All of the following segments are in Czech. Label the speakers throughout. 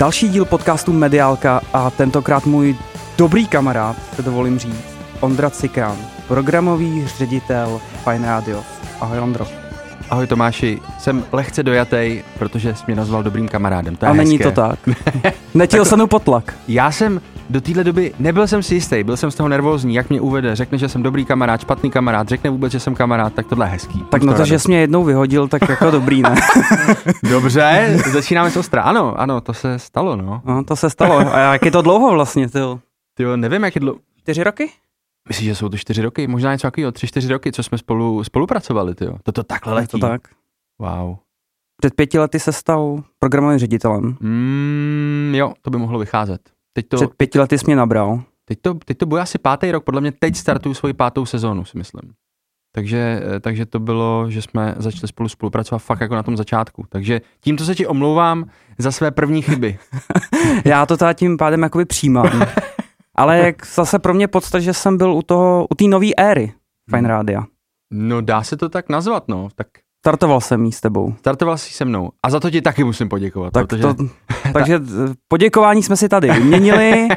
Speaker 1: Další díl podcastu Mediálka a tentokrát můj dobrý kamarád, se dovolím říct, Ondra Cikán, programový ředitel Fine Radio. Ahoj Ondro.
Speaker 2: Ahoj Tomáši, jsem lehce dojatý, protože jsi mě nazval dobrým kamarádem. To je
Speaker 1: a není
Speaker 2: hezké.
Speaker 1: to tak. Netěl jsem potlak.
Speaker 2: Já jsem do téhle doby nebyl jsem si jistý, byl jsem z toho nervózní, jak mě uvede, řekne, že jsem dobrý kamarád, špatný kamarád, řekne vůbec, že jsem kamarád, tak tohle je hezký.
Speaker 1: Tak no to, že jsi mě jednou vyhodil, tak jako dobrý, ne?
Speaker 2: Dobře, začínáme s ostra. Ano, ano, to se stalo, no.
Speaker 1: No, to se stalo. A jak je to dlouho vlastně, ty?
Speaker 2: Ty nevím, jak je dlouho.
Speaker 1: Čtyři roky?
Speaker 2: Myslíš, že jsou to čtyři roky? Možná něco takového, tři, čtyři roky, co jsme spolu spolupracovali, ty jo. To to takhle letí.
Speaker 1: Je to tak.
Speaker 2: Wow.
Speaker 1: Před pěti lety se stal programovým ředitelem.
Speaker 2: Mm, jo, to by mohlo vycházet. Teď to,
Speaker 1: Před pěti lety jsi mě nabral.
Speaker 2: teď to, teď to bude asi pátý rok, podle mě teď startuju svoji pátou sezónu, si myslím. Takže, eh, takže to bylo, že jsme začali spolu spolupracovat fakt jako na tom začátku. Takže tímto se ti omlouvám za své první chyby.
Speaker 1: Já to teda tím pádem jakoby přijímám. Ale jak zase pro mě podsta, že jsem byl u toho, u té nové éry Fine
Speaker 2: Hmm.
Speaker 1: Rádia.
Speaker 2: No dá se to tak nazvat, no. Tak
Speaker 1: Startoval jsem jí s tebou.
Speaker 2: startoval jsi se mnou. A za to ti taky musím poděkovat.
Speaker 1: Tak
Speaker 2: protože...
Speaker 1: to, takže eh, poděkování jsme si tady vyměnili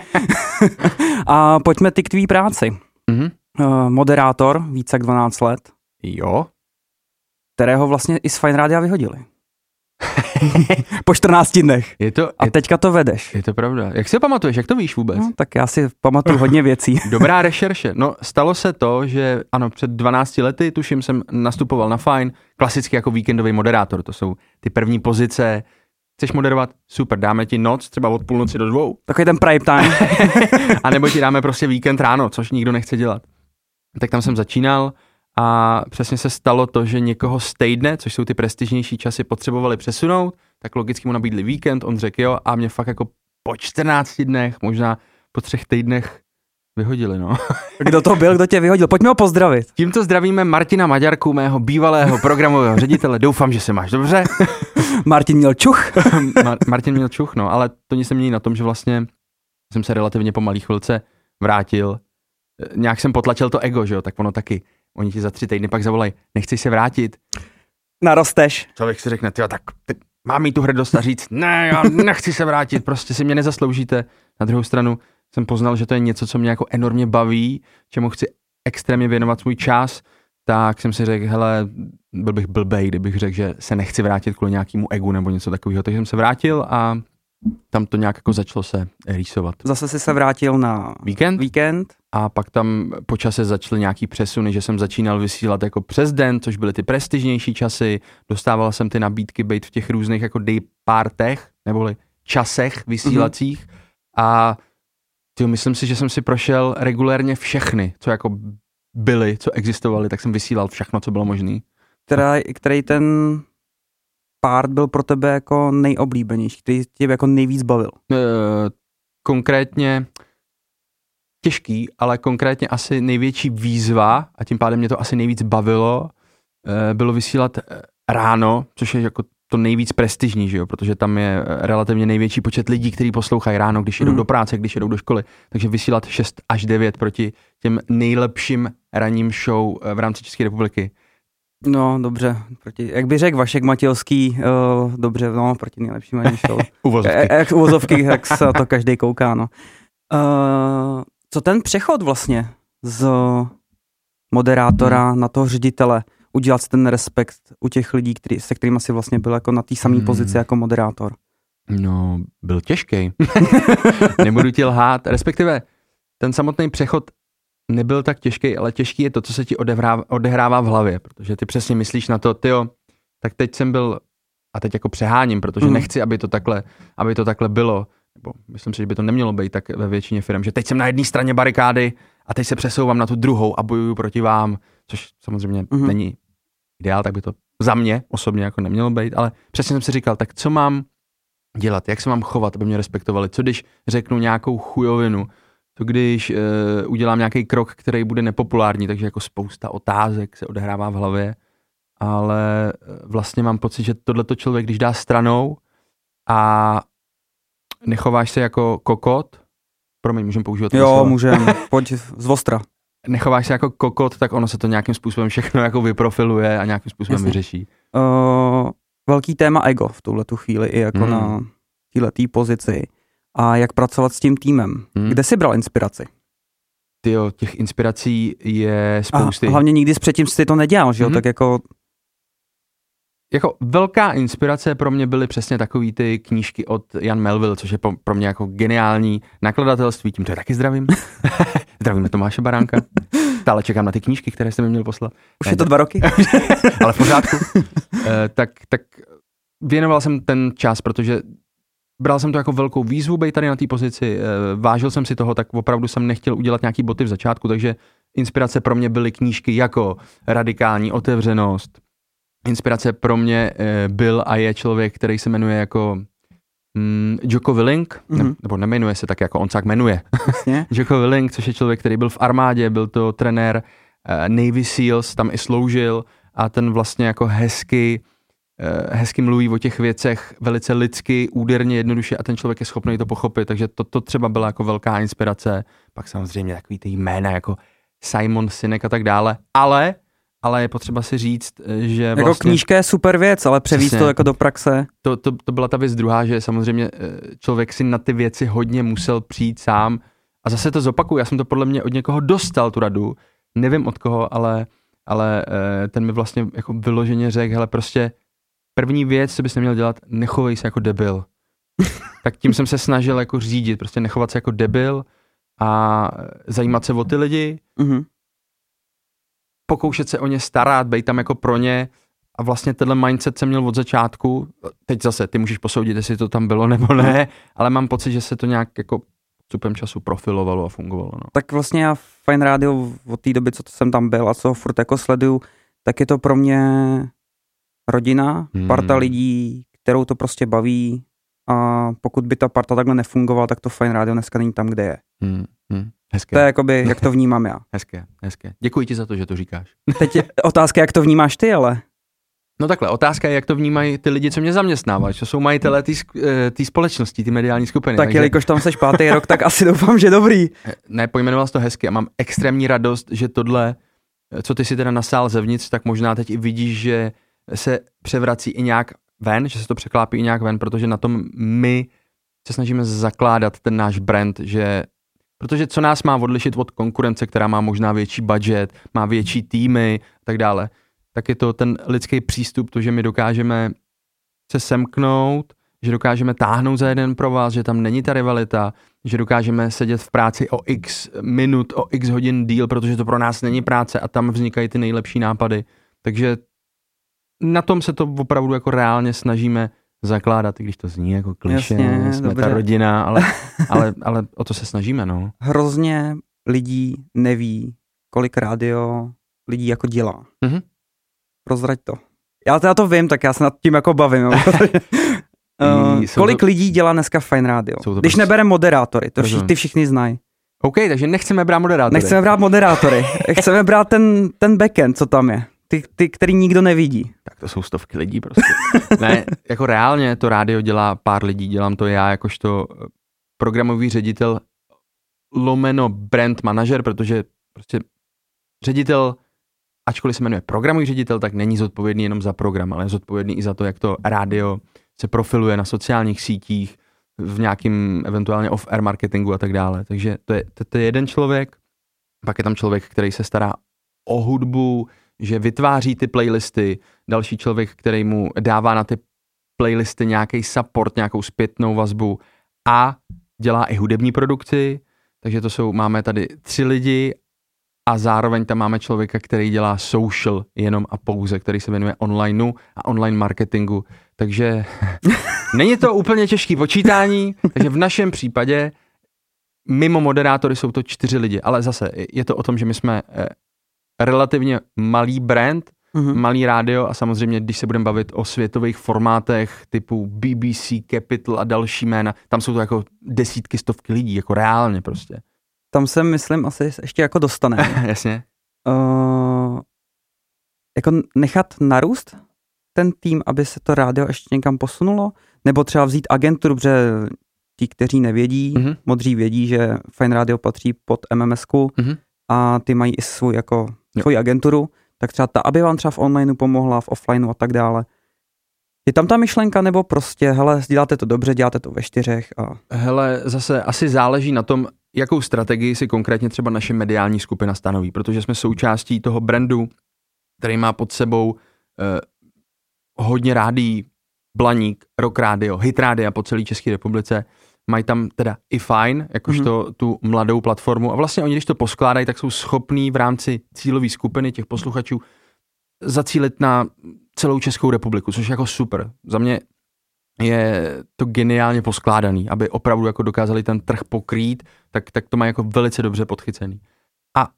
Speaker 1: a pojďme ty k tvý práci.
Speaker 2: Mhm.
Speaker 1: Uh, moderátor, více jak 12 let,
Speaker 2: Jo.
Speaker 1: kterého vlastně i z Fine Rádia vyhodili. po 14 dnech.
Speaker 2: Je to,
Speaker 1: A
Speaker 2: je,
Speaker 1: teďka to vedeš.
Speaker 2: je to pravda. Jak si to pamatuješ? Jak to víš vůbec?
Speaker 1: No, tak já si pamatuju hodně věcí.
Speaker 2: Dobrá rešerše. No, stalo se to, že ano, před 12 lety, tuším, jsem nastupoval na Fine, klasicky jako víkendový moderátor. To jsou ty první pozice. Chceš moderovat? Super, dáme ti noc, třeba od půlnoci do dvou.
Speaker 1: Takový ten prime time.
Speaker 2: A nebo ti dáme prostě víkend ráno, což nikdo nechce dělat. Tak tam jsem začínal a přesně se stalo to, že někoho z týdne, což jsou ty prestižnější časy, potřebovali přesunout, tak logicky mu nabídli víkend, on řekl jo a mě fakt jako po 14 dnech, možná po třech týdnech vyhodili, no.
Speaker 1: Kdo to byl, kdo tě vyhodil? Pojďme ho pozdravit.
Speaker 2: Tímto zdravíme Martina Maďarku, mého bývalého programového ředitele. Doufám, že se máš dobře.
Speaker 1: Martin měl čuch.
Speaker 2: Mar- Martin měl čuch, no, ale to nic se mění na tom, že vlastně jsem se relativně po malý chvilce vrátil. E, Nějak jsem potlačil to ego, že jo, tak ono taky. Oni ti za tři týdny pak zavolají, nechci se vrátit.
Speaker 1: Narosteš.
Speaker 2: Člověk si řekne, jo, tak ty, mám mít tu hrdost a říct, ne, já nechci se vrátit, prostě si mě nezasloužíte. Na druhou stranu jsem poznal, že to je něco, co mě jako enormně baví, čemu chci extrémně věnovat svůj čas, tak jsem si řekl, hele, byl bych blbej, kdybych řekl, že se nechci vrátit kvůli nějakému egu nebo něco takového. Takže jsem se vrátil a tam to nějak jako začalo se rýsovat.
Speaker 1: Zase si se vrátil na
Speaker 2: Víkend
Speaker 1: víkend.
Speaker 2: a pak tam po čase začaly nějaký přesuny, že jsem začínal vysílat jako přes den, což byly ty prestižnější časy. Dostával jsem ty nabídky být v těch různých jako day partech, neboli časech vysílacích. A tyjo, myslím si, že jsem si prošel regulérně všechny, co jako byly, co existovaly, tak jsem vysílal všechno, co bylo možné.
Speaker 1: Který ten part byl pro tebe jako nejoblíbenější, který tě jako nejvíc bavil?
Speaker 2: E, konkrétně těžký, ale konkrétně asi největší výzva a tím pádem mě to asi nejvíc bavilo, e, bylo vysílat eh, ráno, což je jako to nejvíc prestižní, že jo? protože tam je relativně největší počet lidí, kteří poslouchají ráno, když jdou
Speaker 1: Mm.
Speaker 2: do práce, když jdou do školy. Takže vysílat 6 až 9 proti těm nejlepším ranním show v rámci České republiky.
Speaker 1: No, dobře. Proti, jak by řekl Vašek Matějovský, uh, dobře, no, proti nejlepším ani show.
Speaker 2: Uvozovky.
Speaker 1: E- Jak uvozovky, jak se to každý kouká, no. Uh, co ten přechod vlastně z moderátora
Speaker 2: Hmm.
Speaker 1: na toho ředitele, udělat si ten respekt u těch lidí, který, se kterými si vlastně byl jako na té samé
Speaker 2: Hmm.
Speaker 1: pozici jako moderátor.
Speaker 2: No, byl těžký. Nebudu ti lhát, respektive ten samotný přechod nebyl tak těžký, ale těžký je to, co se ti odehrává, odehrává v hlavě, protože ty přesně myslíš na to, tyjo, tak teď jsem byl, a teď jako přeháním, protože
Speaker 1: Mhm.
Speaker 2: nechci, aby to takhle, aby to takhle bylo, nebo myslím si, že by to nemělo být tak ve většině firm, že teď jsem na jedné straně barikády a teď se přesouvám na tu druhou a bojuju proti vám, což samozřejmě
Speaker 1: Mhm.
Speaker 2: není ideál, tak by to za mě osobně jako nemělo být, ale přesně jsem si říkal, tak co mám dělat, jak se mám chovat, aby mě respektovali, co když řeknu nějakou chujovinu, co když uh, udělám nějaký krok, který bude nepopulární, takže jako spousta otázek se odehrává v hlavě, ale eh, vlastně mám pocit, že tohleto člověk, když dá stranou a nechováš se jako kokot, promiň, můžeme používat
Speaker 1: Jo, můžem, pojď z ostra.
Speaker 2: nechováš se jako kokot, tak ono se to nějakým způsobem všechno jako vyprofiluje a nějakým způsobem
Speaker 1: Jasně.
Speaker 2: vyřeší.
Speaker 1: Uh, velký téma ego v tuhle tu chvíli i jako
Speaker 2: Hmm.
Speaker 1: na této pozici a jak pracovat s tím týmem.
Speaker 2: Hmm.
Speaker 1: Kde jsi bral inspiraci?
Speaker 2: Tyjo, těch inspirací je spousty.
Speaker 1: A hlavně nikdy předtím jsi to nedělal, že jo?
Speaker 2: Mhm.
Speaker 1: Tak jako,
Speaker 2: jako velká inspirace pro mě byly přesně takový ty knížky od Jan Melville, což je pro mě jako geniální nakladatelství, tím to je taky zdravím. Zdravíme Tomáše Baránka. Stále čekám na ty knížky, které jste mi měl poslat.
Speaker 1: už je to dva roky?
Speaker 2: ale v pořádku. Eh, tak, tak věnoval jsem ten čas, protože bral jsem to jako velkou výzvu být tady na té pozici, eh, vážil jsem si toho, tak opravdu jsem nechtěl udělat nějaký boty v začátku, takže inspirace pro mě byly knížky jako Radikální otevřenost. Inspirace pro mě eh, byl a je člověk, který se jmenuje jako mm, Joko Willink, ne,
Speaker 1: Mhm.
Speaker 2: nebo nemenuje se tak, jako on se tak jmenuje.
Speaker 1: Jasně.
Speaker 2: Joko Willink, což je člověk, který byl v armádě, byl to trenér eh, Navy SEALs, tam i sloužil a ten vlastně jako hezky, hezky mluví o těch věcech velice lidsky, úderně, jednoduše a ten člověk je schopný to pochopit, takže to, to třeba byla jako velká inspirace. Pak samozřejmě takový ty jména jako Simon Sinek a tak dále, ale ale je potřeba si říct, eh, že
Speaker 1: Jako
Speaker 2: vlastně
Speaker 1: knížka je super věc, ale převíst
Speaker 2: Přesně.
Speaker 1: to jako do praxe.
Speaker 2: to, to, to byla ta věc druhá, že samozřejmě eh, člověk si na ty věci hodně musel přijít sám a zase to zopakuju, já jsem to podle mě od někoho dostal tu radu, nevím od koho, ale, ale eh, ten mi vlastně jako vyloženě řekl, hele prostě první věc, co bys neměl dělat, nechovej se jako debil. tak tím jsem se snažil jako řídit, prostě nechovat se jako debil a zajímat se o ty lidi,
Speaker 1: Mhm.
Speaker 2: pokoušet se o ně starat, být tam jako pro ně a vlastně tenhle mindset jsem měl od začátku. Teď zase, ty můžeš posoudit, jestli to tam bylo nebo ne, ale mám pocit, že se to nějak jako stupem času profilovalo a fungovalo. No.
Speaker 1: Tak vlastně já Fine Radio od té doby, co jsem tam byl a co ho furt jako sleduju, tak je to pro mě rodina,
Speaker 2: Hmm.
Speaker 1: parta lidí, kterou to prostě baví a pokud by ta parta takhle nefungovala, tak to Fine Radio dneska není tam, kde je.
Speaker 2: Hmm, hmm. Hezké,
Speaker 1: To je jakoby, jak to vnímám já.
Speaker 2: hezké, hezké. Děkuji ti za to, že to říkáš.
Speaker 1: Teď je otázka, jak to vnímáš ty, ale
Speaker 2: No takhle, otázka je, jak to vnímají ty lidi, co mě zaměstnávají, co jsou majitelé té eh, té společnosti, ty mediální skupiny.
Speaker 1: tak jelikož tam seš pátý rok, tak asi doufám, že dobrý.
Speaker 2: Ne, pojmenoval jsi to hezky a mám extrémní radost, že tohle, co ty si teda nasál zevnitř, tak možná teď i vidíš, že se převrací i nějak ven, že se to překlápí i nějak ven, protože na tom my se snažíme zakládat ten náš brand, že protože co nás má odlišit od konkurence, která má možná větší budget, má větší týmy a tak dále, tak je to ten lidský přístup, to, že my dokážeme se semknout, že dokážeme táhnout za jeden pro vás, že tam není ta rivalita, že dokážeme sedět v práci o x minut, o x hodin díl, protože to pro nás není práce a tam vznikají ty nejlepší nápady. Takže na tom se to opravdu jako reálně snažíme zakládat, i když to zní jako kliše,
Speaker 1: Jasně,
Speaker 2: jsme
Speaker 1: dobře.
Speaker 2: ta rodina, ale, ale, ale o to se snažíme, no.
Speaker 1: Hrozně lidí neví, kolik rádio lidí jako dělá.
Speaker 2: Mhm.
Speaker 1: Prozrať to. Já teda to vím, tak já se nad tím jako bavím. uh, kolik
Speaker 2: to-
Speaker 1: lidí dělá dneska Fine Radio? Když
Speaker 2: prostě-
Speaker 1: nebereme moderátory, to
Speaker 2: Rozumím.
Speaker 1: ty všichni znají.
Speaker 2: OK, takže nechceme brát moderátory.
Speaker 1: Nechceme brát moderátory, chceme brát ten, ten backend, co tam je. Ty, ty, který nikdo nevidí.
Speaker 2: Tak to jsou stovky lidí prostě. ne, jako reálně to rádio dělá pár lidí, dělám to já jakožto eh, programový ředitel lomeno brand manažer, protože prostě ředitel, ačkoliv se jmenuje programový ředitel, tak není zodpovědný jenom za program, ale je zodpovědný i za to, jak to rádio se profiluje na sociálních sítích, v nějakým eventuálně off-air marketingu a tak dále. Takže to je, to, to je jeden člověk, pak je tam člověk, který se stará o hudbu, že vytváří ty playlisty, další člověk, který mu dává na ty playlisty nějaký support, nějakou zpětnou vazbu a dělá i hudební produkci, takže to jsou, máme tady tři lidi a zároveň tam máme člověka, který dělá social jenom a pouze, který se věnuje onlineu a online marketingu, takže není to úplně těžký počítání, takže v našem případě mimo moderátory jsou to čtyři lidi, ale zase je to o tom, že my jsme eh, relativně malý brand,
Speaker 1: Mhm.
Speaker 2: malý rádio a samozřejmě, když se budeme bavit o světových formátech typu BBC, Capital a další jména, tam jsou to jako desítky, stovky lidí, jako reálně prostě.
Speaker 1: Tam se, myslím, asi ještě jako dostane.
Speaker 2: Jasně.
Speaker 1: uh, jako nechat narůst ten tým, aby se to rádio ještě někam posunulo? Nebo třeba vzít agenturu, protože ti, kteří nevědí,
Speaker 2: Mhm.
Speaker 1: modří vědí, že Fine Radio patří pod MMSku
Speaker 2: Mhm.
Speaker 1: a ty mají i svůj, jako. Svoji agenturu, tak třeba ta, aby vám třeba v onlineu pomohla, v offlineu a tak dále. Je tam ta myšlenka, nebo prostě, hele, děláte to dobře, děláte to ve čtyřech a...
Speaker 2: Hele, zase asi záleží na tom, jakou strategii si konkrétně třeba naše mediální skupina stanoví, protože jsme součástí toho brandu, který má pod sebou eh, hodně rádí, Blaník, Rock Radio, Hit Radio po celé České republice, mají tam teda i fajn, jakožto mm-hmm. tu mladou platformu a vlastně oni, když to poskládají, tak jsou schopní v rámci cílové skupiny těch posluchačů zacílit na celou Českou republiku, což je jako super. Za mě je to geniálně poskládaný, aby opravdu jako dokázali ten trh pokrýt, tak, tak to mají jako velice dobře podchycený. A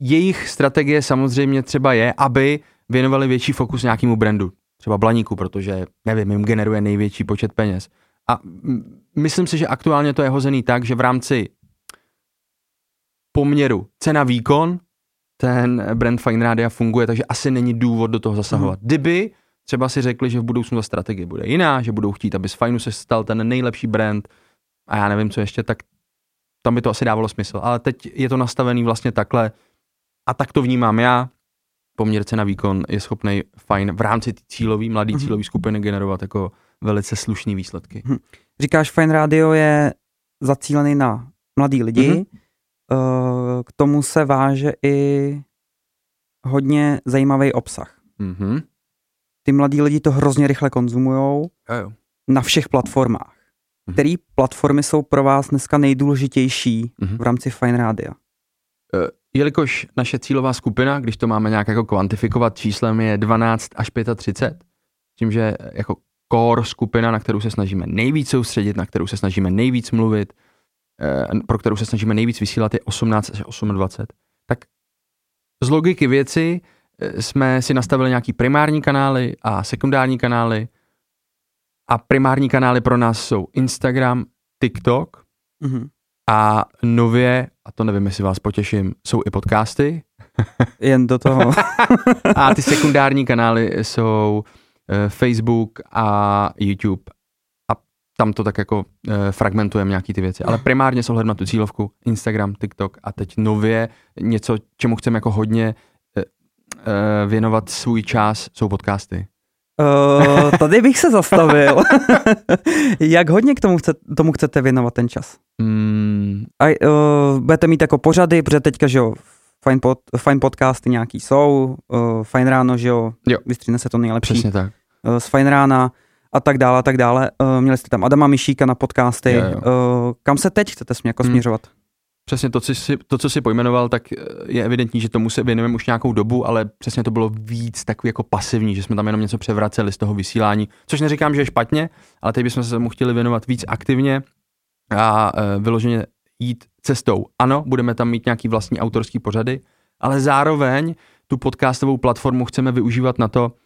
Speaker 2: jejich strategie samozřejmě třeba je, aby věnovali větší fokus nějakému brandu, třeba Blaníku, protože, nevím, jim generuje největší počet peněz. A myslím si, že aktuálně to je hozený tak, že v rámci poměru cena-výkon ten brand Fine Radio funguje, takže asi není důvod do toho zasahovat. Mm. Kdyby třeba si řekli, že v budoucnu ta strategie bude jiná, že budou chtít, aby z Fineu se stal ten nejlepší brand a já nevím, co ještě, tak tam by to asi dávalo smysl. Ale teď je to nastavený vlastně takhle a tak to vnímám já. Poměr cena výkon je schopný fajn v rámci cílový, mladý mm. cílový skupiny generovat jako velice slušný výsledky. Mm.
Speaker 1: Říkáš, Fine Radio je zacílený na mladý lidi, mm-hmm. k tomu se váže i hodně zajímavý obsah. Mm-hmm. Ty mladí lidi to hrozně rychle konzumujou na všech platformách. Mm-hmm. Které platformy jsou pro vás dneska nejdůležitější mm-hmm. v rámci Fine Radio?
Speaker 2: Uh, jelikož naše cílová skupina, když to máme nějak jako kvantifikovat číslem, je 12 až 35, tím, že jako core skupina, na kterou se snažíme nejvíc soustředit, na kterou se snažíme nejvíc mluvit, eh, pro kterou se snažíme nejvíc vysílat, je 18 až 28. Tak z logiky věci eh, jsme si nastavili nějaký primární kanály a sekundární kanály. A primární kanály pro nás jsou Instagram, TikTok mm-hmm. a nově, a to nevím, jestli vás potěším, jsou i podcasty.
Speaker 1: Jen do toho.
Speaker 2: a ty sekundární kanály jsou Eh, Facebook a YouTube a tam to tak jako eh, fragmentujeme nějaký ty věci. Ale primárně s ohledem na tu cílovku Instagram, TikTok a teď nově něco, čemu chceme jako hodně eh, věnovat svůj čas, jsou podcasty.
Speaker 1: Uh, tady bych se zastavil. Jak hodně k tomu, chce, tomu chcete věnovat ten čas? Mm. A uh, budete mít jako pořady, protože teďka, že jo, fajn, pod, fajn podcasty nějaký jsou, uh, fajn ráno, že jo, jo. vystříhne se to nejlepší.
Speaker 2: Přesně tak.
Speaker 1: Uh, z fajn rána a tak dále, a tak dále. Uh, měli jste tam Adama Mišíka na podcasty. Jo, jo. Uh, kam se teď chcete jako hmm. směřovat?
Speaker 2: Přesně to, co jsi, to, co jsi pojmenoval, tak je evidentní, že tomu se věnujeme už nějakou dobu, ale přesně to bylo víc takový jako pasivní, že jsme tam jenom něco převraceli z toho vysílání, což neříkám, že je špatně, ale teď bychom se mu chtěli věnovat víc aktivně a vyloženě jít cestou. Ano, budeme tam mít nějaký vlastní autorský pořady, ale zároveň tu podcastovou platformu chceme využívat na to, eh,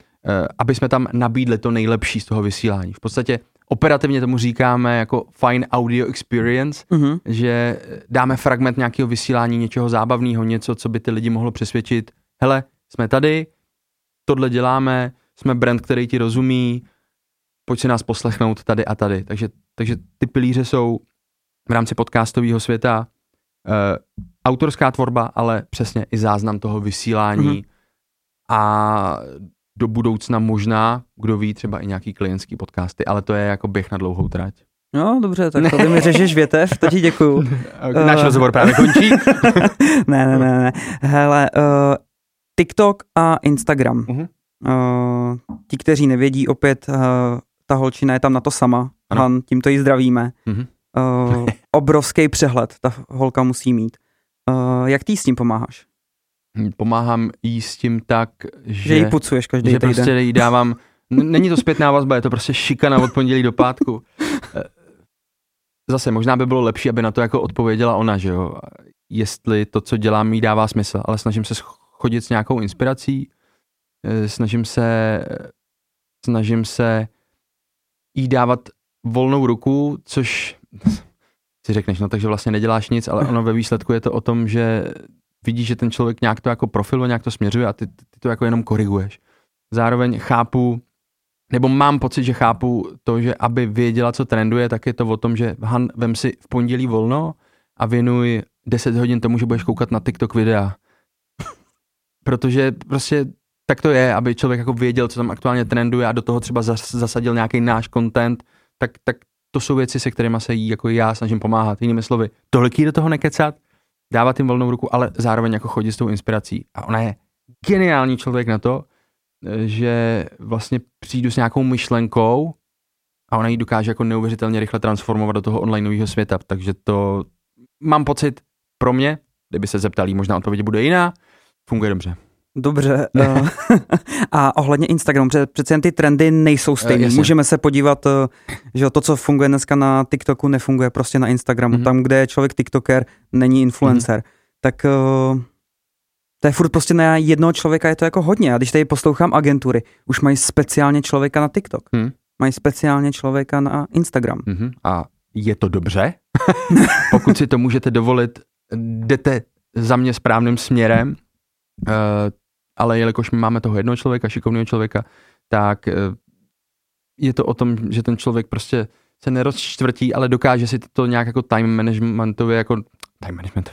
Speaker 2: aby jsme tam nabídli to nejlepší z toho vysílání. V podstatě operativně tomu říkáme jako fine audio experience, uh-huh. že dáme fragment nějakého vysílání, něčeho zábavného, něco, co by ty lidi mohlo přesvědčit. Hele, jsme tady, tohle děláme, jsme brand, který ti rozumí, pojď si nás poslechnout tady a tady. Takže, takže ty pilíře jsou v rámci podcastového světa uh, autorská tvorba, ale přesně i záznam toho vysílání mm-hmm. a do budoucna možná, kdo ví, třeba i nějaký klientský podcasty, ale to je jako běh na dlouhou trať.
Speaker 1: No, dobře, tak to mi řešíš větev, to ti děkuju.
Speaker 2: Náš uh, rozhovor právě končí.
Speaker 1: ne, ne, ne, ne. Hele, uh, TikTok a Instagram. Uh-huh. Uh, ti, kteří nevědí, opět uh, ta holčina je tam na to sama. Ano. Han, tímto ji zdravíme. Uh-huh. Uh, obrovský přehled ta holka musí mít. Uh, jak ty s tím pomáháš?
Speaker 2: Hm, pomáhám jí s tím tak, že...
Speaker 1: Že jí pucuješ každý
Speaker 2: že týden. prostě jí dávám... Není to zpětná vazba, je to prostě šikana od pondělí do pátku. Eh, zase, možná by bylo lepší, aby na to jako odpověděla ona, že jo. Jestli to, co dělám, jí dává smysl, ale snažím se chodit s nějakou inspirací, eh, snažím se, snažím se jí dávat volnou ruku, což si řekneš, no takže vlastně neděláš nic, ale ono ve výsledku je to o tom, že vidíš, že ten člověk nějak to jako profiluje, nějak to směřuje a ty, ty to jako jenom koriguješ. Zároveň chápu, nebo mám pocit, že chápu to, že aby věděla, co trenduje, tak je to o tom, že Han, vem si v pondělí volno a věnuj 10 hodin tomu, že budeš koukat na TikTok videa. Protože prostě tak to je, aby člověk jako věděl, co tam aktuálně trenduje a do toho třeba zasadil nějaký náš content, tak, tak to jsou věci, se kterými se jí jako já snažím pomáhat. Jinými slovy, tolik do toho nekecat, dávat jim volnou ruku, ale zároveň jako chodit s tou inspirací. A ona je geniální člověk na to, že vlastně přijdu s nějakou myšlenkou a ona ji dokáže jako neuvěřitelně rychle transformovat do toho onlineového světa. Takže to mám pocit pro mě, kdyby se zeptali, možná odpověď bude jiná, funguje dobře.
Speaker 1: Dobře. Uh, a ohledně Instagramu, přece jen ty trendy nejsou stejné. Uh, Můžeme se podívat, uh, že to, co funguje dneska na TikToku, nefunguje prostě na Instagramu. Uh-huh. Tam, kde je člověk TikToker, není influencer. Uh-huh. Tak to je furt prostě na jednoho člověka, je to jako hodně. A když tady poslouchám agentury, už mají speciálně člověka na TikTok. Uh-huh. Mají speciálně člověka na Instagram.
Speaker 2: Uh-huh. A je to dobře? Pokud si to můžete dovolit, jdete za mě správným směrem, uh, ale jelikož my máme toho jednoho člověka, šikovného člověka, tak uh, je to o tom, že ten člověk prostě se nerozčtvrtí, ale dokáže si to nějak jako time managementově jako time management,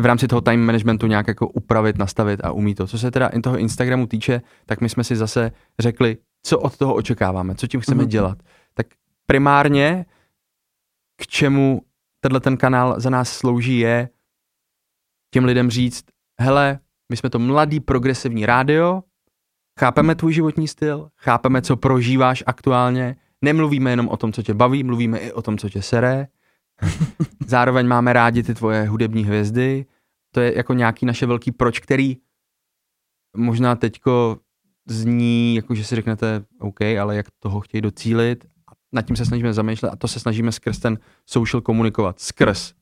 Speaker 2: v rámci toho time managementu nějak jako upravit, nastavit a umí to. Co se teda toho Instagramu týče, tak my jsme si zase řekli, co od toho očekáváme, co tím chceme mm-hmm. dělat. Tak primárně k čemu tenhle ten kanál za nás slouží je těm lidem říct, hele, my jsme to mladý progresivní rádio, chápeme tvůj životní styl, chápeme, co prožíváš aktuálně, nemluvíme jenom o tom, co tě baví, mluvíme i o tom, co tě seré. Zároveň máme rádi ty tvoje hudební hvězdy. To je jako nějaký naše velký proč, který možná teďko zní, jako že si řeknete, OK, ale jak toho chtějí docílit. Nad tím se snažíme zamýšlet a to se snažíme skrz ten social komunikovat. Skrz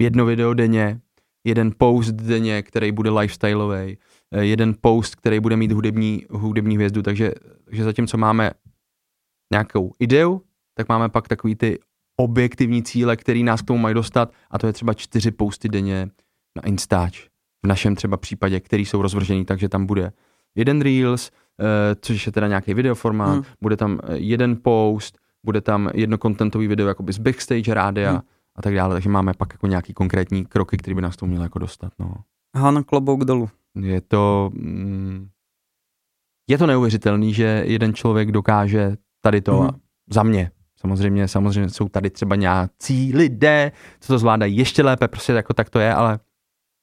Speaker 2: jedno video denně, jeden post denně, který bude lifestyleový, eh, jeden post, který bude mít hudební, hudební hvězdu, takže, takže zatímco máme nějakou ideu, tak máme pak takový ty objektivní cíle, který nás k tomu mají dostat a to je třeba čtyři posty denně na Instač. V našem třeba případě, který jsou rozvržený, takže tam bude jeden Reels, uh, což je teda nějaký videoformát, hmm. bude tam eh, jeden post, bude tam jedno kontentový video jakoby z backstage rádia hmm. A tak dále, takže máme pak jako nějaký konkrétní kroky, které by nás tomu měly jako dostat. No.
Speaker 1: Han, klobouk dolů.
Speaker 2: Je to, mm, je to neuvěřitelný, že jeden člověk dokáže tady to hmm. za mě. Samozřejmě, samozřejmě jsou tady třeba nějací lidé, co to zvládají ještě lépe, prostě jako tak to je, ale,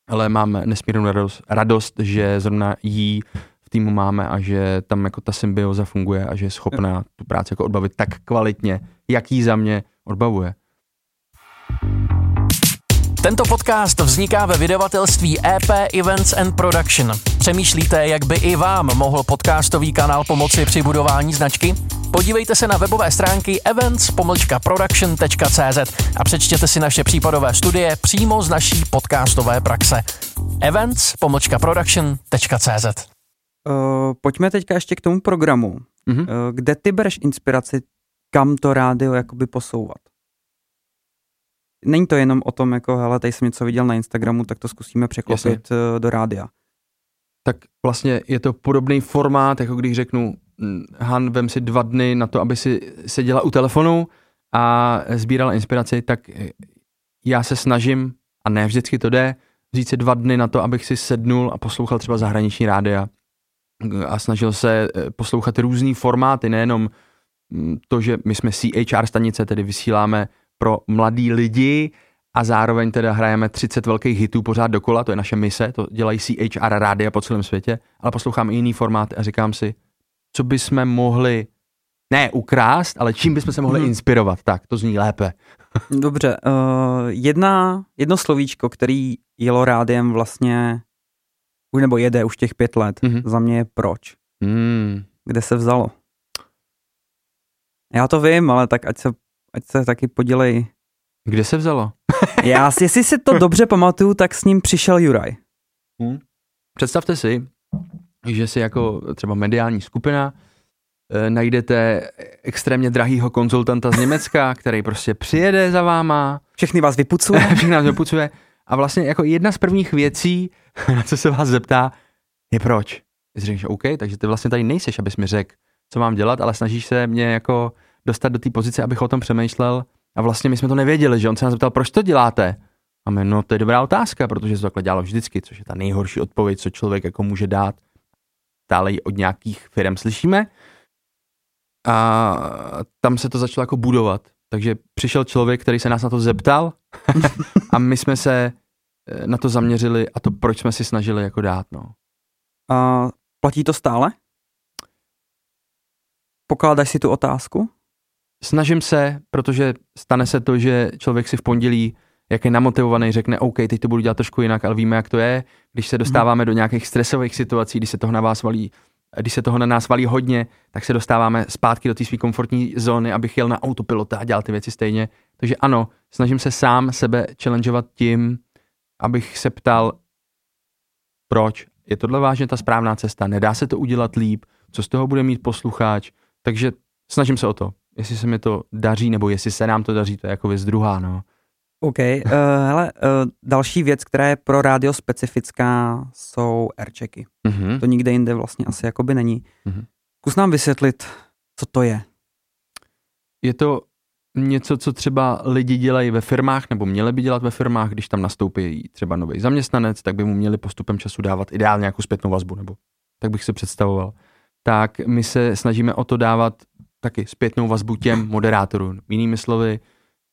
Speaker 2: ale mám nesmírnou radost, radost, že zrovna jí v týmu máme a že tam jako ta symbioza funguje a že je schopná tu práci jako odbavit tak kvalitně, jak jí za mě odbavuje.
Speaker 3: Tento podcast vzniká ve vydavatelství EP Events and Production. Přemýšlíte, jak by i vám mohl podcastový kanál pomoci při budování značky? Podívejte se na webové stránky events-production.cz a přečtěte si naše případové studie přímo z naší podcastové praxe. events-production.cz uh,
Speaker 1: Pojďme teďka ještě k tomu programu. Uh-huh. Uh, kde ty bereš inspiraci, kam to rádio jakoby posouvat? Není to jenom o tom, jako hele, tady jsem něco viděl na Instagramu, tak to zkusíme překlopit Jasně. Eh, do rádia.
Speaker 2: Tak vlastně je to podobný formát, jako když řeknu, hm, Han, vem si dva dny na to, aby si seděla u telefonu a sbírala inspiraci, tak eh, já se snažím, a ne vždycky to jde, vzít si dva dny na to, abych si sednul a poslouchal třeba zahraniční rádia a snažil se eh, poslouchat různý formáty, nejenom hm, to, že my jsme CHR stanice, tedy vysíláme pro mladý lidi a zároveň teda hrajeme 30 velkých hitů pořád dokola, to je naše mise, to dělají CHR rádia po celém světě, ale poslouchám i jiný formát a říkám si, co bychom mohli ne ukrást, ale čím bychom se mohli hmm. inspirovat, tak to zní lépe.
Speaker 1: Dobře, uh, jedna, jedno slovíčko, který jelo rádiem vlastně, už nebo jede už těch pět let, hmm. za mě je proč. Hmm. Kde se vzalo? Já to vím, ale tak ať se ať se taky podělej.
Speaker 2: Kde se vzalo?
Speaker 1: Já, jestli si to dobře pamatuju, tak s ním přišel Juraj.
Speaker 2: Hmm. Představte si, že si jako třeba mediální skupina e, najdete extrémně drahýho konzultanta z Německa, který prostě přijede za váma.
Speaker 1: Všechny vás vypucuje.
Speaker 2: Všechny vás vypucuje. A vlastně jako jedna z prvních věcí, na co se vás zeptá, je proč. Ty řekneš, OK, takže ty vlastně tady nejseš, abys mi řekl, co mám dělat, ale snažíš se mě jako dostat do té pozice, abych o tom přemýšlel. A vlastně my jsme to nevěděli, že on se nás zeptal, proč to děláte? A my, no to je dobrá otázka, protože se to takhle dělalo vždycky, což je ta nejhorší odpověď, co člověk jako může dát. stále ji od nějakých firm slyšíme. A tam se to začalo jako budovat. Takže přišel člověk, který se nás na to zeptal a my jsme se eh, na to zaměřili a to, proč jsme si snažili jako dát. No.
Speaker 1: A platí to stále? Pokládáš si tu otázku?
Speaker 2: Snažím se, protože stane se to, že člověk si v pondělí, jak je namotivovaný, řekne, OK, teď to budu dělat trošku jinak, ale víme, jak to je. Když se dostáváme hmm. do nějakých stresových situací, když se toho na vás valí, když se toho na nás valí hodně, tak se dostáváme zpátky do té své komfortní zóny, abych jel na autopilota a dělal ty věci stejně. Takže ano, snažím se sám sebe challengeovat tím, abych se ptal, proč. Je tohle vážně ta správná cesta? Nedá se to udělat líp? Co z toho bude mít posluchač? Takže snažím se o to. Jestli se mi to daří, nebo jestli se nám to daří, to je jako věc druhá, no.
Speaker 1: OK, uh, hele, uh, další věc, která je pro rádio specifická, jsou airchecky. Uh-huh. To nikde jinde vlastně asi jakoby není. Uh-huh. Zkus nám vysvětlit, co to je.
Speaker 2: Je to něco, co třeba lidi dělají ve firmách, nebo měli by dělat ve firmách, když tam nastoupí třeba nový zaměstnanec, tak by mu měli postupem času dávat ideálně nějakou zpětnou vazbu, nebo tak bych se představoval. Tak my se snažíme o to dávat taky zpětnou vazbu těm moderátorům. Jinými slovy,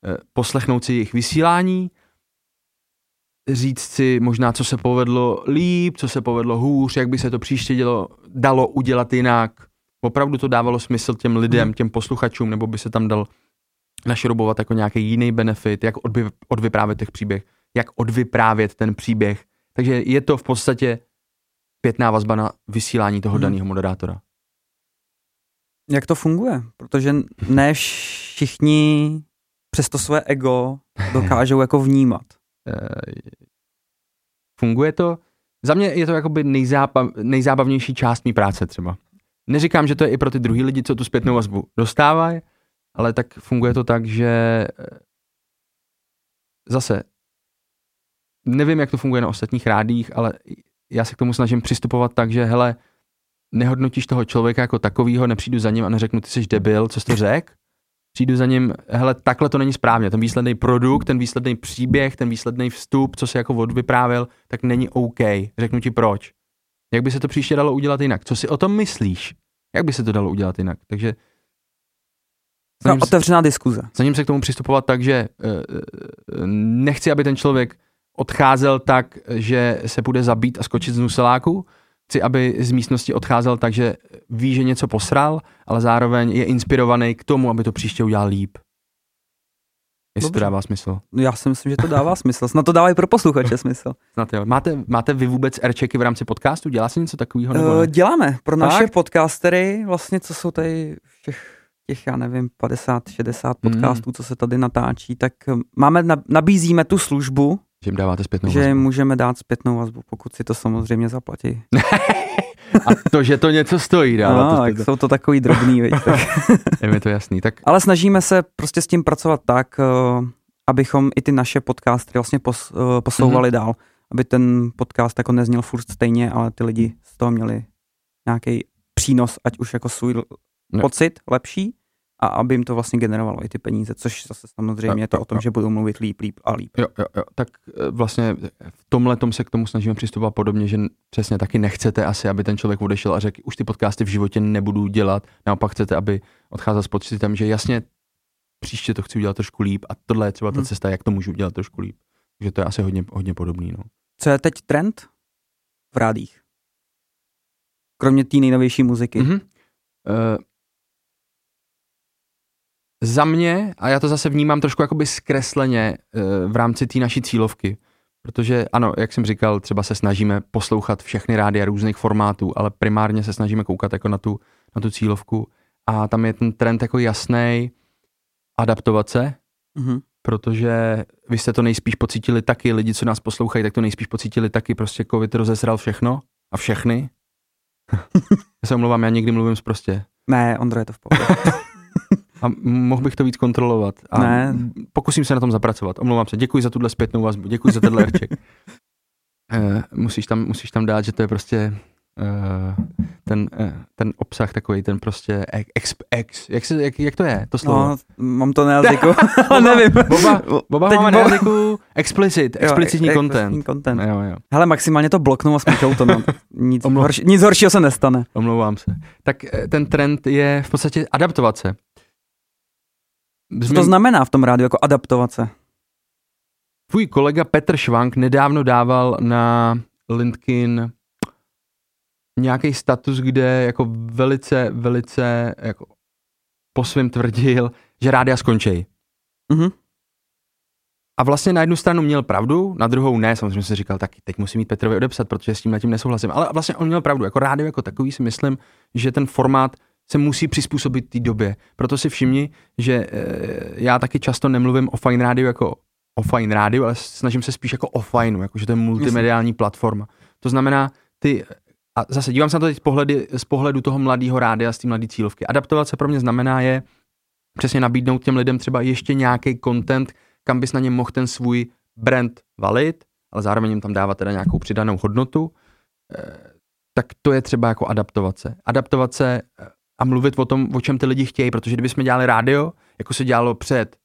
Speaker 2: eh, poslechnout si jejich vysílání, říct si možná, co se povedlo líp, co se povedlo hůř, jak by se to příště dělo, dalo udělat jinak. Opravdu to dávalo smysl těm lidem, mhm. těm posluchačům, nebo by se tam dal našrobovat jako nějaký jiný benefit, jak odvy, odvyprávět těch příběh, jak odvyprávět ten příběh. Takže je to v podstatě pětná vazba na vysílání toho hmm. daného moderátora.
Speaker 1: Jak to funguje? Protože ne všichni přes to své ego dokážou jako vnímat. Eh,
Speaker 2: funguje to? Za mě je to jakoby nejzábav, nejzábavnější část mý práce třeba. Neříkám, že to je i pro ty druhý lidi, co tu zpětnou vazbu dostávají, ale tak funguje to tak, že eh, zase nevím, jak to funguje na ostatních rádích, ale já se k tomu snažím přistupovat tak, že hele, nehodnotíš toho člověka jako takovýho, nepřijdu za ním a neřeknu, ty jsi debil, co jsi to řek? Přijdu za ním, hele, takhle to není správně. Ten výsledný produkt, ten výsledný příběh, ten výsledný vstup, co se jako odvyprávil, tak není OK. Řeknu ti proč. Jak by se to příště dalo udělat jinak? Co si o tom myslíš? Jak by se to dalo udělat jinak? Takže
Speaker 1: No, otevřená diskuze.
Speaker 2: Za ním se k tomu přistupovat tak, že uh, nechci, aby ten člověk odcházel tak, že se bude zabít a skočit z nuseláku, chci, aby z místnosti odcházel tak, že ví, že něco posral, ale zároveň je inspirovaný k tomu, aby to příště udělal líp. Jestli Dobře. to dává smysl.
Speaker 1: Já si myslím, že to dává smysl. Snad to dává i pro posluchače smysl.
Speaker 2: Snad jo. Máte, máte vy vůbec airchecky v rámci podcastu? Dělá se něco takového? Nebo
Speaker 1: uh, děláme. Pro naše podcastery, vlastně co jsou tady všech těch, já nevím, 50, 60 hmm. podcastů, mm. co se tady natáčí, tak máme, nabízíme tu službu,
Speaker 2: že jim dáváte zpětnou
Speaker 1: že vazbu. můžeme dát zpětnou vazbu, pokud si to samozřejmě zaplatí.
Speaker 2: A to, že to něco stojí, dává
Speaker 1: no, to tak jsou to takový drobný, veď, tak.
Speaker 2: Je mi to jasný. Tak...
Speaker 1: Ale snažíme se prostě s tím pracovat tak, uh, abychom i ty naše podcasty vlastně pos, uh, posouvali mm-hmm. dál, aby ten podcast jako nezněl furt stejně, ale ty lidi z toho měli nějaký přínos, ať už jako svůj no. pocit lepší, a aby jim to vlastně generovalo i ty peníze, což zase samozřejmě je to o tom, že budou mluvit líp, líp a líp.
Speaker 2: Jo, jo, jo. Tak e, vlastně v tomhle tom se k tomu snažíme přistupovat podobně, že přesně taky nechcete asi, aby ten člověk odešel a řekl, už ty podcasty v životě nebudu dělat, naopak chcete, aby odcházel s pocitem, že jasně příště to chci udělat trošku líp a tohle je třeba ta hmm. cesta, jak to můžu udělat trošku líp. Takže to je asi hodně, hodně podobný. No.
Speaker 1: Co je teď trend v rádích? Kromě té nejnovější muziky. Mm-hmm. Uh,
Speaker 2: za mě, a já to zase vnímám trošku jakoby zkresleně eh, v rámci té naší cílovky, protože ano, jak jsem říkal, třeba se snažíme poslouchat všechny rádia různých formátů, ale primárně se snažíme koukat jako na tu, na tu cílovku a tam je ten trend jako jasný adaptovat se, mm-hmm. protože vy jste to nejspíš pocítili taky, lidi, co nás poslouchají, tak to nejspíš pocítili taky, prostě covid rozesral všechno a všechny. já se omlouvám, já někdy mluvím prostě.
Speaker 1: Ne, Ondro, je to v pohodě.
Speaker 2: a mohl bych to víc kontrolovat. A
Speaker 1: ne.
Speaker 2: Pokusím se na tom zapracovat. Omlouvám se. Děkuji za tuhle zpětnou vazbu. Děkuji za tenhle erček. Uh, musíš, tam, musíš tam dát, že to je prostě uh, ten, uh, ten obsah takový, ten prostě ex, ex jak, se, jak, jak to je, to slovo? No,
Speaker 1: mám to na jazyku, ale nevím.
Speaker 2: Boba, boba máme na jazyku explicit, explicitní jo, content.
Speaker 1: content. Jo, jo. Hele, maximálně to bloknu a smíchou to, no. nic, horší, nic horšího se nestane.
Speaker 2: Omlouvám se. Tak ten trend je v podstatě adaptovat se.
Speaker 1: Co to znamená v tom rádiu jako adaptovat se?
Speaker 2: Tvůj kolega Petr Švank nedávno dával na LinkedIn nějaký status, kde jako velice, velice jako po svém tvrdil, že rádia skončí. Mm-hmm. A vlastně na jednu stranu měl pravdu, na druhou ne, samozřejmě jsem si říkal, tak teď musím mít Petrovi odepsat, protože s tím tím nesouhlasím. Ale vlastně on měl pravdu, jako rádio jako takový si myslím, že ten formát se musí přizpůsobit té době. Proto si všimni, že e, já taky často nemluvím o Fine Radio jako o Fine Radio, ale snažím se spíš jako o Fine, jako že to je multimediální Myslím. platforma. To znamená, ty a zase dívám se na to teď z, pohledy, z pohledu toho mladého rádia, z té mladé cílovky. Adaptovat se pro mě znamená je přesně nabídnout těm lidem třeba ještě nějaký content, kam bys na něm mohl ten svůj brand valit, ale zároveň jim tam dávat teda nějakou přidanou hodnotu, e, tak to je třeba jako adaptovat se. Adaptovat se eh, a mluvit o tom, o čem ty lidi chtějí, protože kdybychom dělali rádio, jako se dělalo před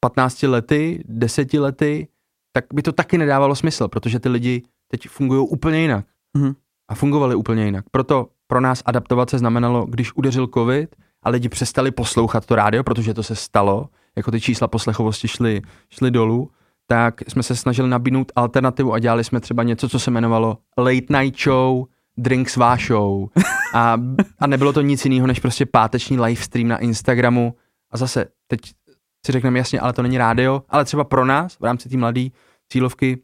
Speaker 2: 15 lety, 10 lety, tak by to taky nedávalo smysl, protože ty lidi teď fungují úplně jinak. Mm-hmm. A fungovali úplně jinak. Proto pro nás adaptovat se znamenalo, když udeřil covid a lidi přestali poslouchat to rádio, protože to se stalo, jako ty čísla poslechovosti šly, šly dolů, tak jsme se snažili nabídnout alternativu a dělali jsme třeba něco, co se jmenovalo Late Night Show, Drinks Show. A, a nebylo to nic jiného, než prostě páteční livestream na Instagramu. A zase, teď si řekneme jasně, ale to není rádio, ale třeba pro nás v rámci té mladé cílovky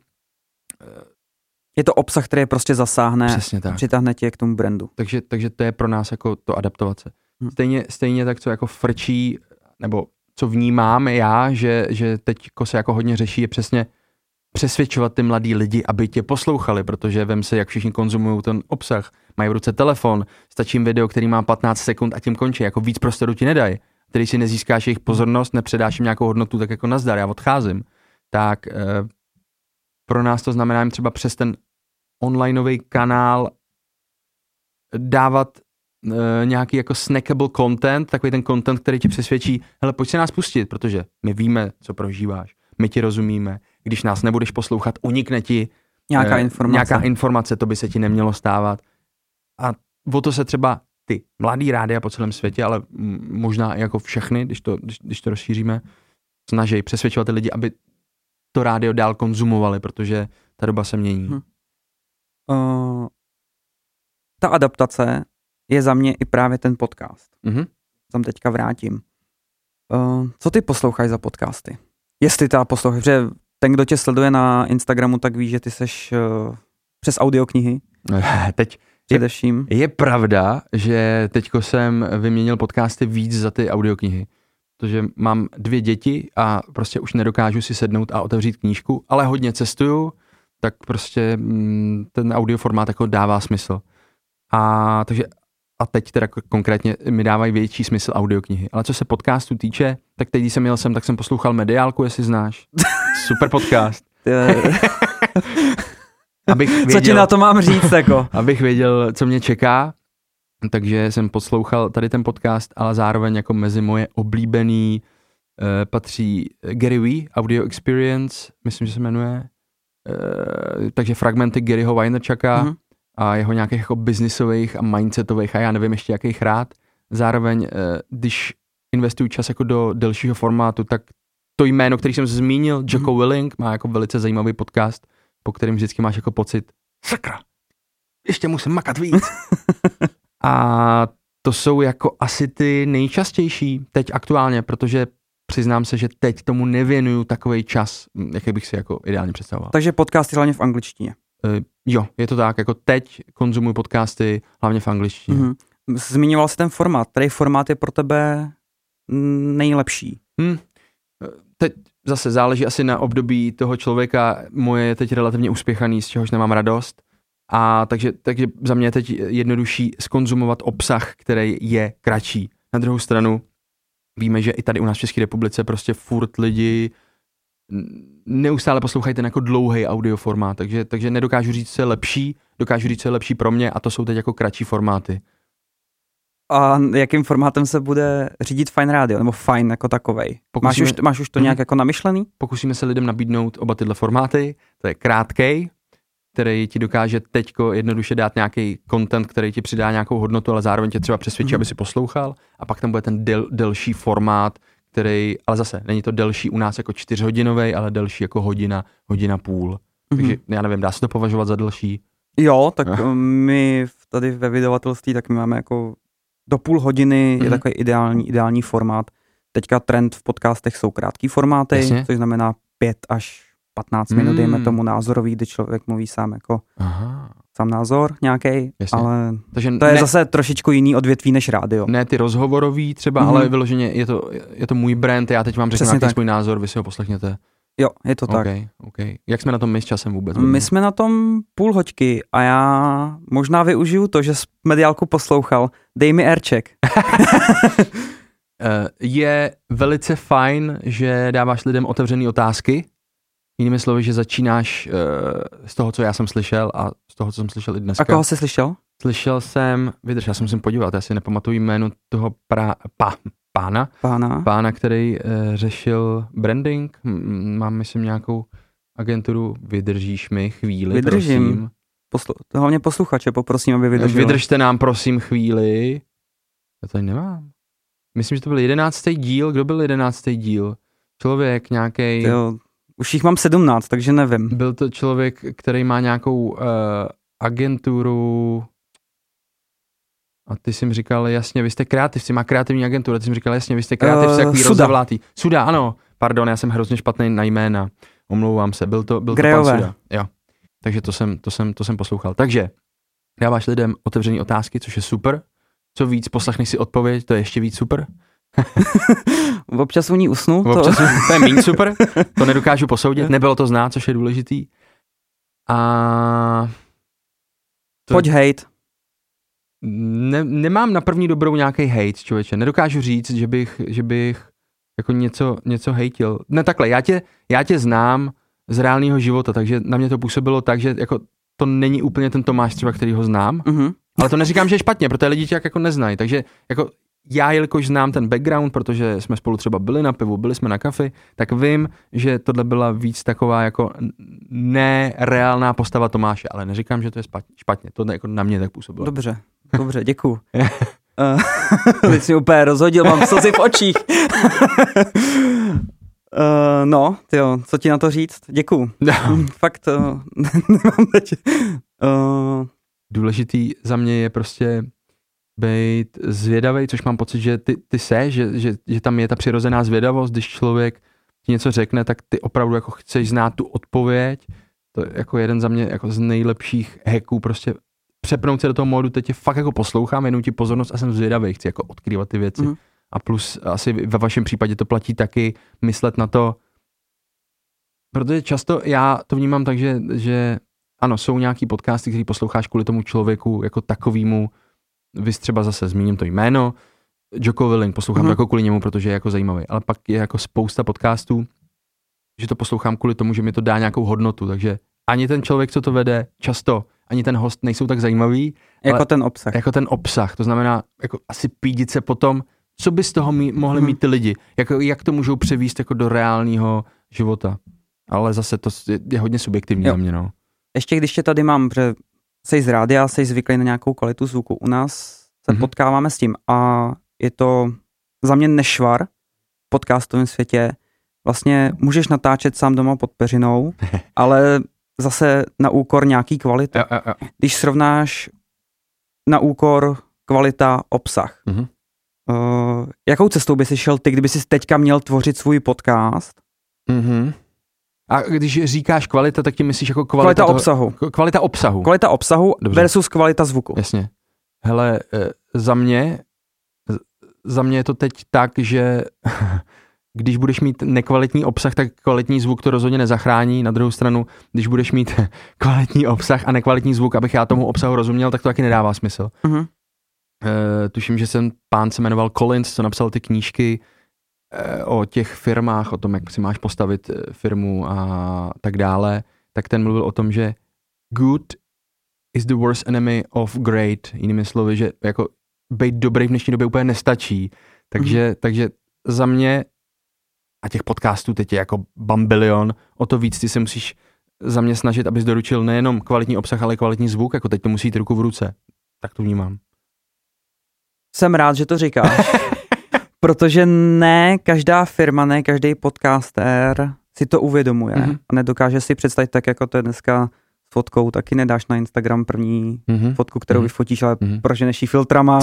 Speaker 1: je to obsah, který prostě zasáhne Přesně tak. přitáhne tě k tomu brandu.
Speaker 2: Takže, takže to je pro nás jako to adaptovat se. Hmm. Stejně, stejně tak, co jako frčí, nebo co vnímám já, že, že teď se jako hodně řeší, je přesně přesvědčovat ty mladí lidi, aby tě poslouchali, protože vem se, jak všichni konzumují ten obsah. Mají v ruce telefon, stačí jim video, který má 15 sekund a tím končí. Jako víc prostoru ti nedají. Když si nezískáš jejich pozornost, nepředáš jim nějakou hodnotu, tak jako nazdar, já odcházím. Tak eh, pro nás to znamená jim třeba přes ten onlineový kanál dávat uh, nějaký jako snackable content, takový ten content, který ti přesvědčí, hele, pojď se nás pustit, protože my víme, co prožíváš, my ti rozumíme, když nás nebudeš poslouchat, unikne ti
Speaker 1: nějaká, uh, informace.
Speaker 2: nějaká informace, to by se ti nemělo stávat. A o to se třeba ty mladý rádia po celém světě, ale možná i jako všechny, když to, když, když to rozšíříme, snaží přesvědčovat ty lidi, aby to rádio dál konzumovali, protože ta doba se mění. Hmm. Uh,
Speaker 1: ta adaptace je za mě i právě ten podcast. Mm-hmm. Tam teďka vrátím. Uh, co ty posloucháš za podcasty? Jestli ta posloucháš, protože ten, kdo tě sleduje na Instagramu, tak ví, že ty seš uh, přes audioknihy.
Speaker 2: Teď především. Je, je pravda, že teďko jsem vyměnil podcasty víc za ty audioknihy protože mám dvě děti a prostě už nedokážu si sednout a otevřít knížku, ale hodně cestuju, tak prostě mm, ten audioformát jako dává smysl. A takže a teď teda konkrétně mi dávají větší smysl audioknihy. Ale co se podcastu týče, tak teď, když jsem jel sem, tak jsem poslouchal Mediálku, jestli znáš. Super podcast.
Speaker 1: abych věděl, co ti na to mám říct, jako?
Speaker 2: abych věděl, co mě čeká takže jsem poslouchal tady ten podcast, ale zároveň jako mezi moje oblíbený uh, patří Gary Vee, Audio Experience, myslím, že se jmenuje, uh, takže fragmenty Garyho Vaynerchuka mm-hmm. A jeho nějakých jako biznisových a mindsetových a já nevím ještě jakých rád. Zároveň, uh, když investuju čas jako do delšího formátu, tak to jméno, který jsem zmínil, Jocko mm-hmm. Willing, má jako velice zajímavý podcast, po kterém vždycky máš jako pocit, sakra, ještě musím makat víc. A to jsou jako asi ty nejčastější teď aktuálně, protože přiznám se, že teď tomu nevěnuju takový čas, jaký bych si jako ideálně představoval.
Speaker 1: Takže podcasty hlavně v angličtině.
Speaker 2: Uh, jo, je to tak, jako teď konzumuji podcasty hlavně v angličtině. Mm-hmm.
Speaker 1: Zmiňoval jsi ten formát, který formát je pro tebe nejlepší? Hmm.
Speaker 2: Teď zase záleží asi na období toho člověka, moje je teď relativně uspěchaný, z čehož nemám radost, a takže, takže za mě je teď jednodušší skonzumovat obsah, který je kratší. Na druhou stranu víme, že i tady u nás v České republice prostě furt lidi neustále poslouchají ten jako dlouhý audio formát, takže, takže nedokážu říct, co je lepší, dokážu říct, co je lepší pro mě a to jsou teď jako kratší formáty.
Speaker 1: A jakým formátem se bude řídit Fine Radio, nebo Fine jako takovej? Pokusíme, máš, už, máš už to nějak jako namyšlený?
Speaker 2: Pokusíme se lidem nabídnout oba tyhle formáty. To je krátkej, který ti dokáže teďko jednoduše dát nějaký content, který ti přidá nějakou hodnotu, ale zároveň tě třeba přesvědčí, hmm. aby si poslouchal. A pak tam bude ten del, delší formát, který, ale zase, není to delší u nás jako čtyřhodinový, ale delší jako hodina, hodina půl. Mm-hmm. Takže já nevím, dá se to považovat za delší?
Speaker 1: Jo, tak no. my tady ve vydavatelství tak my máme jako do půl hodiny mm-hmm. je mhm. takový ideální, ideální formát. Teďka trend v podcastech jsou krátký formáty, Jasně. což znamená 5 až 15 mm. minut, dejme tomu názorový, kdy člověk mluví sám jako Aha. Sám názor nějaký, ale Takže to je ne, zase trošičku jiný odvětví než rádio.
Speaker 2: Ne ty rozhovorový třeba, mm-hmm. ale vyloženě je to, je to můj brand, já teď vám řeknu nějaký svůj názor, vy si ho poslechněte.
Speaker 1: Jo, je to tak.
Speaker 2: Okay, okay. Jak jsme na tom my s časem vůbec?
Speaker 1: My jsme na tom půl hoďky a já možná využiju to, že mediálku poslouchal. Dej mi aircheck.
Speaker 2: Eh, je velice fajn, že dáváš lidem otevřené otázky. Jinými slovy, že začínáš uh, z toho, co já jsem slyšel a z toho, co jsem slyšel i dneska.
Speaker 1: A koho jsi slyšel?
Speaker 2: Slyšel jsem, vydrž, já jsem musím podívat, já si nepamatuju jméno toho pra, pa, pána,
Speaker 1: pána,
Speaker 2: pána který uh, řešil branding, mám myslím nějakou agenturu, vydržíš mi chvíli,
Speaker 1: Vydržím. prosím. Poslu- hlavně posluchače poprosím, aby vydrželi.
Speaker 2: Vydržte nám prosím chvíli. Já tady nemám. Myslím, že to byl jedenáctý díl. Kdo byl jedenáctý díl? Člověk nějaký.
Speaker 1: Už jich mám sedmnáct, takže nevím.
Speaker 2: Byl to člověk, který má nějakou uh, agenturu a ty jsi mi říkal, jasně, vy jste kreativci, má kreativní agenturu, ty jsi mi říkal, jasně, vy jste kreativci, uh, jako Suda. Suda, ano, pardon, já jsem hrozně špatný na jména, omlouvám se, byl to, byl to pan Suda. Jo. Takže to jsem, to, jsem, to jsem poslouchal. Takže dáváš lidem otevřené otázky, což je super. Co víc, poslechneš si odpověď, to je ještě víc super.
Speaker 1: Občas u ní usnu.
Speaker 2: To... Občas, to je méně super, to nedokážu posoudit, nebylo to znát, což je důležitý. A...
Speaker 1: To... Pojď hate
Speaker 2: ne, nemám na první dobrou nějaký hate, člověče. Nedokážu říct, že bych, že bych jako něco, něco hejtil. Ne takhle, já tě, já tě znám z reálného života, takže na mě to působilo tak, že jako to není úplně ten Tomáš třeba, který ho znám, mm-hmm. ale to neříkám, že je špatně, protože lidi tě jako neznají, takže jako já, jelikož znám ten background, protože jsme spolu třeba byli na pivu, byli jsme na kafi, tak vím, že tohle byla víc taková jako nereálná postava Tomáše, ale neříkám, že to je špatně, to jako na mě tak působilo.
Speaker 1: Dobře, dobře, děkuju. uh, teď si úplně rozhodil, mám slzy v očích. uh, no, jo, co ti na to říct? Děkuju. No. Fakt, uh, nemám teď.
Speaker 2: Uh, Důležitý za mě je prostě být zvědavý, což mám pocit, že ty, ty se, že, že, že tam je ta přirozená zvědavost, když člověk ti něco řekne, tak ty opravdu jako chceš znát tu odpověď. To je jako jeden za mě jako z nejlepších hacků, prostě přepnout se do toho módu, teď tě fakt jako poslouchám, jenom ti pozornost a jsem zvědavý, chci jako odkrývat ty věci. Mm. A plus asi ve vašem případě to platí taky myslet na to, protože často já to vnímám tak, že, že ano, jsou nějaký podcasty, který posloucháš kvůli tomu člověku jako takovýmu, vy třeba zase zmíním to jméno, Joko Willing, poslouchám mm. to jako kvůli němu, protože je jako zajímavý, ale pak je jako spousta podcastů, že to poslouchám kvůli tomu, že mi to dá nějakou hodnotu, takže ani ten člověk, co to vede, často ani ten host nejsou tak zajímavý.
Speaker 1: Jako ten obsah.
Speaker 2: Jako ten obsah, to znamená jako asi pídit se potom, co by z toho mý, mohli hmm. mít ty lidi, jak, jak to můžou převíst jako do reálného života. Ale zase to je, je hodně subjektivní jo. za mě, no.
Speaker 1: Ještě když tě tady mám, že jsi z rádia, jsi zvyklý na nějakou kvalitu zvuku. U nás se mm-hmm. potkáváme s tím a je to za mě nešvar v podcastovém světě. Vlastně můžeš natáčet sám doma pod peřinou, ale zase na úkor nějaký kvality. Jo, jo, jo. Když srovnáš na úkor kvalita obsah, mm-hmm. uh, jakou cestou by si šel ty, kdyby jsi teďka měl tvořit svůj podcast?
Speaker 2: Mm-hmm. A když říkáš kvalita, tak ti myslíš jako
Speaker 1: kvalita, kvalita toho, obsahu.
Speaker 2: Kvalita obsahu.
Speaker 1: Kvalita obsahu Dobře. versus kvalita zvuku.
Speaker 2: Jasně. Hele, eh, za mě, za mě je to teď tak, že když budeš mít nekvalitní obsah, tak kvalitní zvuk to rozhodně nezachrání. Na druhou stranu, když budeš mít kvalitní obsah a nekvalitní zvuk, abych já tomu obsahu rozuměl, tak to taky nedává smysl. Uh-huh. Uh, tuším, že jsem pán se jmenoval Collins, co napsal ty knížky o těch firmách, o tom, jak si máš postavit eh, firmu a tak dále, tak ten mluvil o tom, že good is the worst enemy of great. Jinými slovy, že jako být dobrý v dnešní době úplně nestačí. Takže, mm-hmm. takže za mě a těch podcastů teď je jako bambilion, o to víc ty se musíš za mě snažit, abys doručil nejenom kvalitní obsah, ale kvalitní zvuk, jako teď to musí jít ruku v ruce. Tak to vnímám.
Speaker 1: Jsem rád, že to říkáš, protože ne každá firma, ne každý podcaster si to uvědomuje mm-hmm. a nedokáže si představit tak, jako to je dneska s fotkou, taky nedáš na Instagram první mm-hmm. fotku, kterou mm-hmm. vyfotíš, ale mm-hmm. proženeš ji filtrama,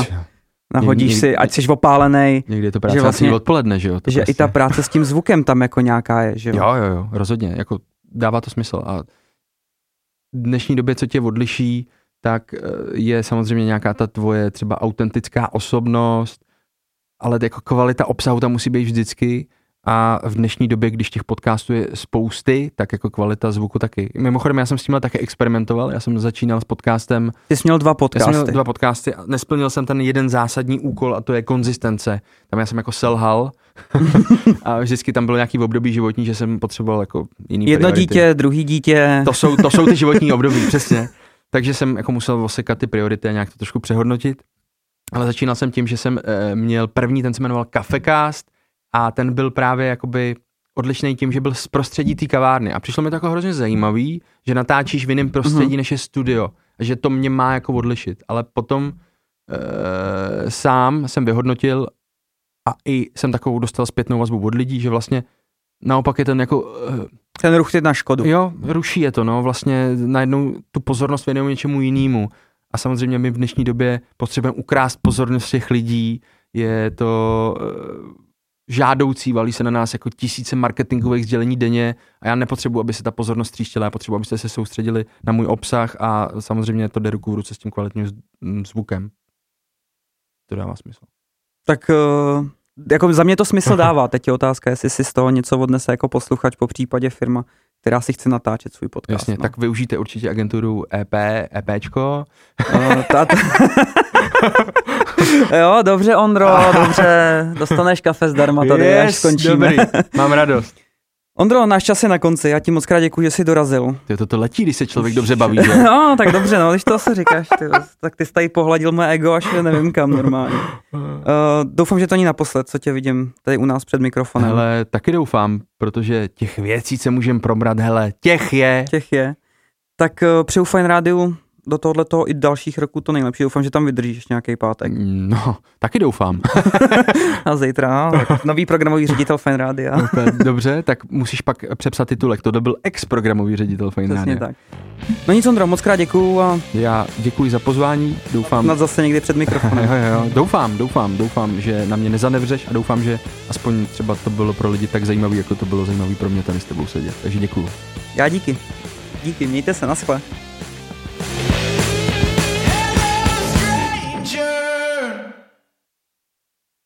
Speaker 1: nahodíš někdy, si, ať jsi opálený.
Speaker 2: Někdy je to práce že vlastně, odpoledne, že jo?
Speaker 1: To že prostě. i ta práce s tím zvukem tam jako nějaká je, že jo?
Speaker 2: Jo, jo, jo, rozhodně, jako dává to smysl a v dnešní době, co tě odliší, tak eh, je samozřejmě nějaká ta tvoje třeba autentická osobnost, ale jako kvalita obsahu tam musí být vždycky a v dnešní době, když těch podcastů je spousty, tak jako kvalita zvuku taky. Mimochodem, já jsem s tímhle také experimentoval, já jsem začínal s podcastem.
Speaker 1: Ty jsi měl dva podcasty.
Speaker 2: Já jsem měl dva podcasty a nesplnil jsem ten jeden zásadní úkol a to je konzistence. Tam já jsem jako selhal a vždycky tam bylo nějaký období životní, že jsem potřeboval jako jiný
Speaker 1: Jedno priority. dítě, druhý dítě.
Speaker 2: To jsou, to jsou ty životní období, přesně. Takže jsem jako musel osekat ty priority a nějak to trošku přehodnotit. Ale začínal jsem tím, že jsem e, měl první, ten se jmenoval Cafecast, a ten byl právě jakoby odlišný tím, že byl z prostředí té kavárny a přišlo mi to jako hrozně zajímavý, že natáčíš v jiném prostředí, mm-hmm. než je studio a že to mě má jako odlišit, ale potom e, sám jsem vyhodnotil a i jsem takovou dostal zpětnou vazbu od lidí, že vlastně naopak je ten jako...
Speaker 1: E, ten ruch je na škodu.
Speaker 2: Jo, ruší je to, no, vlastně najednou tu pozornost věnujeme něčemu jinému. A samozřejmě my v dnešní době potřebujeme ukrást pozornost těch lidí, je to e, žádoucí, valí se na nás jako tisíce marketingových sdělení denně a já nepotřebuji, aby se ta pozornost tříštila, já potřebuji, abyste se soustředili na můj obsah a samozřejmě to jde ruku v ruce s tím kvalitním zvukem. To dává smysl.
Speaker 1: Tak uh, jako za mě to smysl dává. Teď je otázka, jestli si z toho něco odnese jako posluchač, po případě firma, která si chce natáčet svůj podcast.
Speaker 2: Jasně,
Speaker 1: no.
Speaker 2: tak využijte určitě agenturu EP, EPčko.
Speaker 1: No, jo, dobře, Ondro, dobře, dostaneš kafe zdarma tady, yes, až skončíme.
Speaker 2: Dobrý, mám radost.
Speaker 1: Ondro, náš čas je na konci, já ti moc krát děkuji, že jsi dorazil.
Speaker 2: Ty to, to letí, když se člověk dobře baví, že?
Speaker 1: no, tak dobře, no, když to asi říkáš, ty, tak ty jsi tady pohladil moje ego, až nevím kam normálně. Uh, doufám, že to není naposled, co tě vidím tady u nás před mikrofonem.
Speaker 2: Hele, taky doufám, protože těch věcí, co můžeme probrat, hele, těch je.
Speaker 1: Těch je. Tak uh, přeju Fine Rádiu do tohohle toho i dalších roků to nejlepší. Doufám, že tam vydržíš nějaký pátek.
Speaker 2: No, taky doufám.
Speaker 1: a zítra, no, nový programový ředitel Fine Radio.
Speaker 2: Dobře, tak musíš pak přepsat titulek. To byl ex-programový ředitel Fine Přesně
Speaker 1: tak. No nic, Ondro, moc krát děkuju. A...
Speaker 2: Já děkuji za pozvání, doufám.
Speaker 1: Na zase někdy před mikrofonem.
Speaker 2: jo, jo, jo. Doufám, doufám, doufám, že na mě nezanevřeš a doufám, že aspoň třeba to bylo pro lidi tak zajímavé, jako to bylo zajímavé pro mě tady s tebou sedět. Takže děkuju.
Speaker 1: Já díky. Díky, mějte se, naschle.